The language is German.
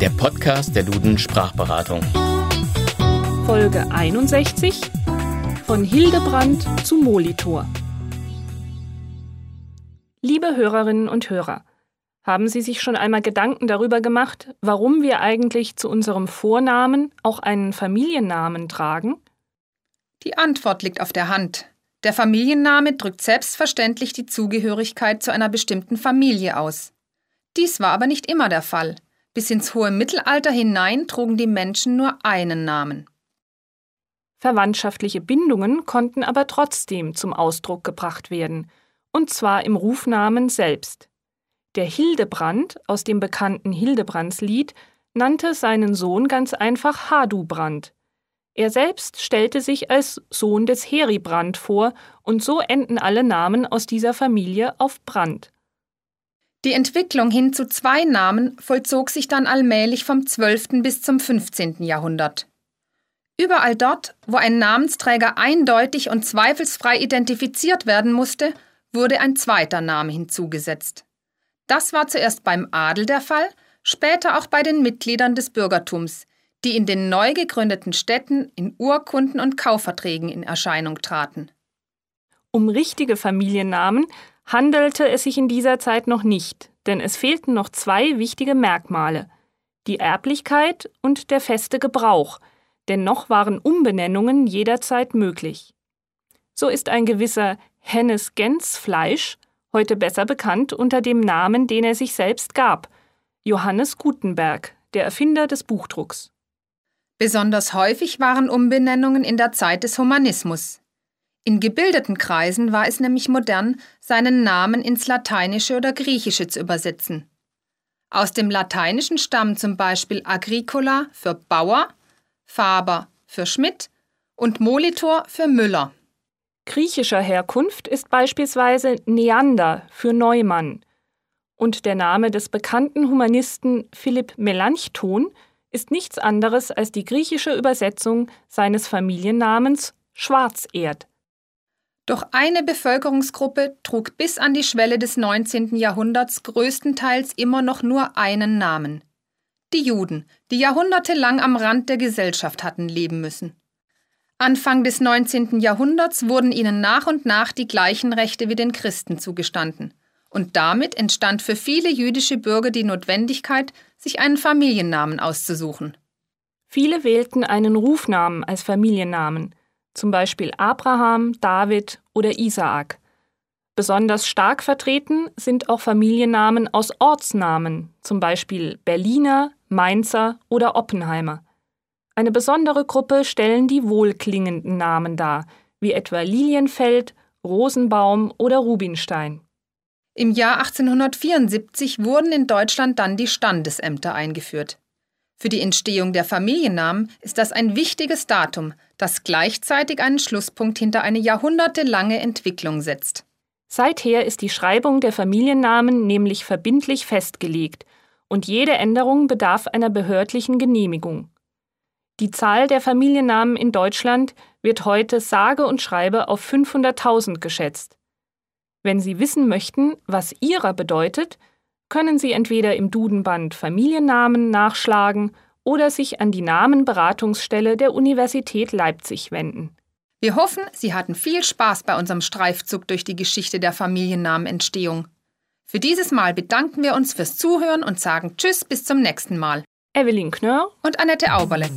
der Podcast der Duden Sprachberatung. Folge 61 von Hildebrand zu Molitor. Liebe Hörerinnen und Hörer, haben Sie sich schon einmal Gedanken darüber gemacht, warum wir eigentlich zu unserem Vornamen auch einen Familiennamen tragen? Die Antwort liegt auf der Hand. Der Familienname drückt selbstverständlich die Zugehörigkeit zu einer bestimmten Familie aus. Dies war aber nicht immer der Fall. Bis ins hohe Mittelalter hinein trugen die Menschen nur einen Namen. Verwandtschaftliche Bindungen konnten aber trotzdem zum Ausdruck gebracht werden, und zwar im Rufnamen selbst. Der Hildebrand aus dem bekannten Hildebrandslied nannte seinen Sohn ganz einfach Hadubrand. Er selbst stellte sich als Sohn des Heribrand vor, und so enden alle Namen aus dieser Familie auf Brand. Die Entwicklung hin zu zwei Namen vollzog sich dann allmählich vom 12. bis zum 15. Jahrhundert. Überall dort, wo ein Namensträger eindeutig und zweifelsfrei identifiziert werden musste, wurde ein zweiter Name hinzugesetzt. Das war zuerst beim Adel der Fall, später auch bei den Mitgliedern des Bürgertums, die in den neu gegründeten Städten in Urkunden und Kaufverträgen in Erscheinung traten. Um richtige Familiennamen handelte es sich in dieser Zeit noch nicht, denn es fehlten noch zwei wichtige Merkmale die Erblichkeit und der feste Gebrauch, denn noch waren Umbenennungen jederzeit möglich. So ist ein gewisser Hennes Gensfleisch heute besser bekannt unter dem Namen, den er sich selbst gab, Johannes Gutenberg, der Erfinder des Buchdrucks. Besonders häufig waren Umbenennungen in der Zeit des Humanismus. In gebildeten Kreisen war es nämlich modern, seinen Namen ins Lateinische oder Griechische zu übersetzen. Aus dem Lateinischen stammen zum Beispiel Agricola für Bauer, Faber für Schmidt und Molitor für Müller. Griechischer Herkunft ist beispielsweise Neander für Neumann. Und der Name des bekannten Humanisten Philipp Melanchthon ist nichts anderes als die griechische Übersetzung seines Familiennamens Schwarzerd. Doch eine Bevölkerungsgruppe trug bis an die Schwelle des 19. Jahrhunderts größtenteils immer noch nur einen Namen. Die Juden, die jahrhundertelang am Rand der Gesellschaft hatten leben müssen. Anfang des 19. Jahrhunderts wurden ihnen nach und nach die gleichen Rechte wie den Christen zugestanden. Und damit entstand für viele jüdische Bürger die Notwendigkeit, sich einen Familiennamen auszusuchen. Viele wählten einen Rufnamen als Familiennamen, zum Beispiel Abraham, David oder Isaak. Besonders stark vertreten sind auch Familiennamen aus Ortsnamen, zum Beispiel Berliner, Mainzer oder Oppenheimer. Eine besondere Gruppe stellen die wohlklingenden Namen dar, wie etwa Lilienfeld, Rosenbaum oder Rubinstein. Im Jahr 1874 wurden in Deutschland dann die Standesämter eingeführt. Für die Entstehung der Familiennamen ist das ein wichtiges Datum, das gleichzeitig einen Schlusspunkt hinter eine jahrhundertelange Entwicklung setzt. Seither ist die Schreibung der Familiennamen nämlich verbindlich festgelegt und jede Änderung bedarf einer behördlichen Genehmigung. Die Zahl der Familiennamen in Deutschland wird heute sage und schreibe auf 500.000 geschätzt. Wenn Sie wissen möchten, was Ihrer bedeutet, können Sie entweder im Dudenband Familiennamen nachschlagen oder sich an die Namenberatungsstelle der Universität Leipzig wenden. Wir hoffen, Sie hatten viel Spaß bei unserem Streifzug durch die Geschichte der Familiennamenentstehung. Für dieses Mal bedanken wir uns fürs Zuhören und sagen Tschüss bis zum nächsten Mal. Evelyn Knörr und Annette Auberle.